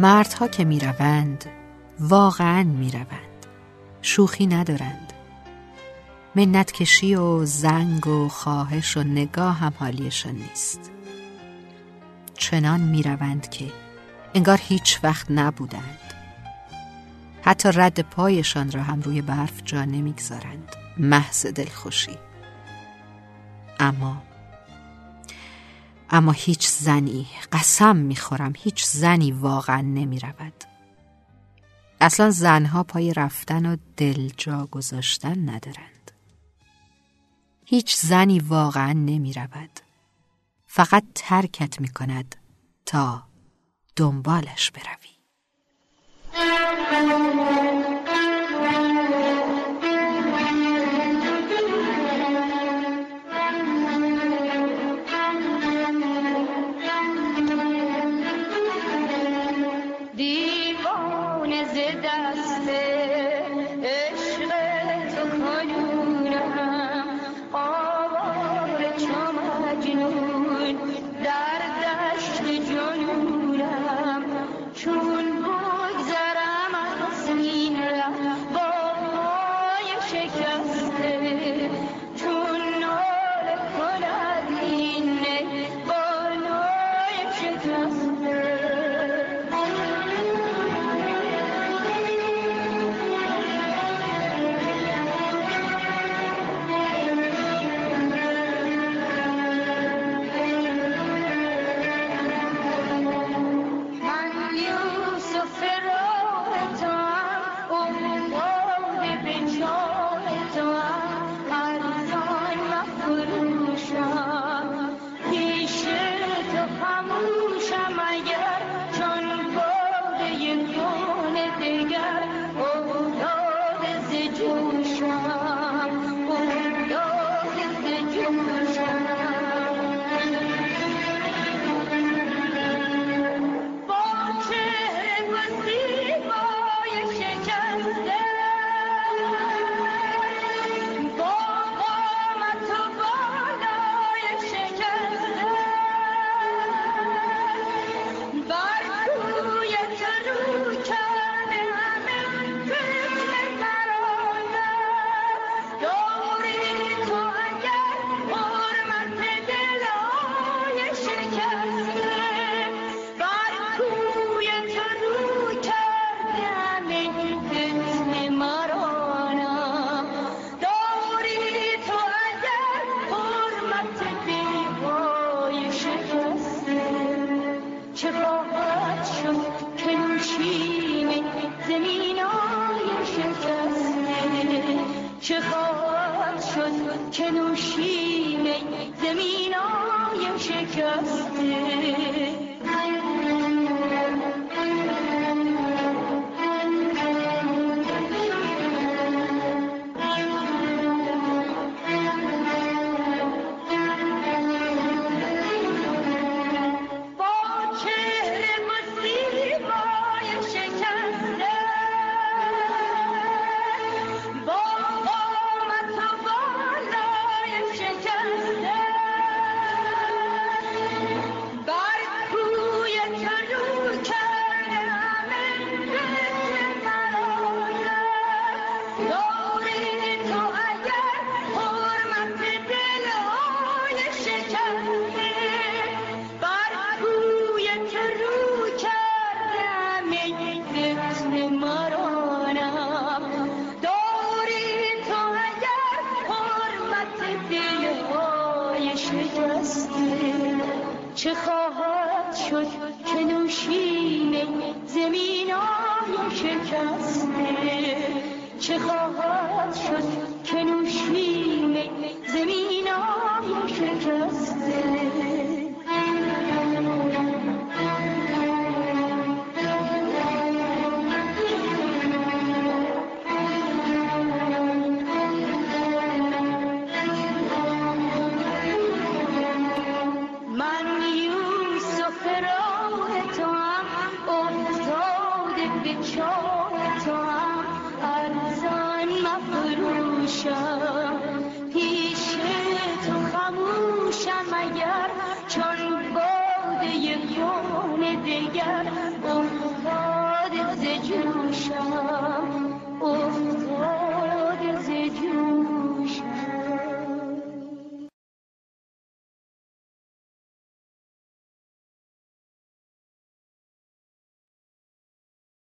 مردها که می‌روند واقعا می‌روند. شوخی ندارند. منت کشی و زنگ و خواهش و نگاه هم حالیشان نیست. چنان می‌روند که انگار هیچ وقت نبودند. حتی رد پایشان را هم روی برف جا نمی‌گذارند. محض دلخوشی. اما اما هیچ زنی قسم می‌خورم هیچ زنی واقعا نمی رود اصلا زنها پای رفتن و دل جا گذاشتن ندارند. هیچ زنی واقعا نمی رود فقط ترکت می کند تا دنبالش بروی. try. چون باد یگان دگر افتاد ز چه خواهد شد که نوشیم زمین آیم شکسته؟ چه خواهد شد که نوشین آیم شکسته؟ چه خواهد شد که نوشین زمین آیم شکسته خاموشم پیش تو اگر چون دیگر افتاد ز جوشم.